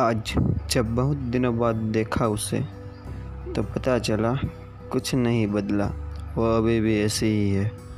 आज जब बहुत दिनों बाद देखा उसे तो पता चला कुछ नहीं बदला। वो अभी भी ऐसी ही है।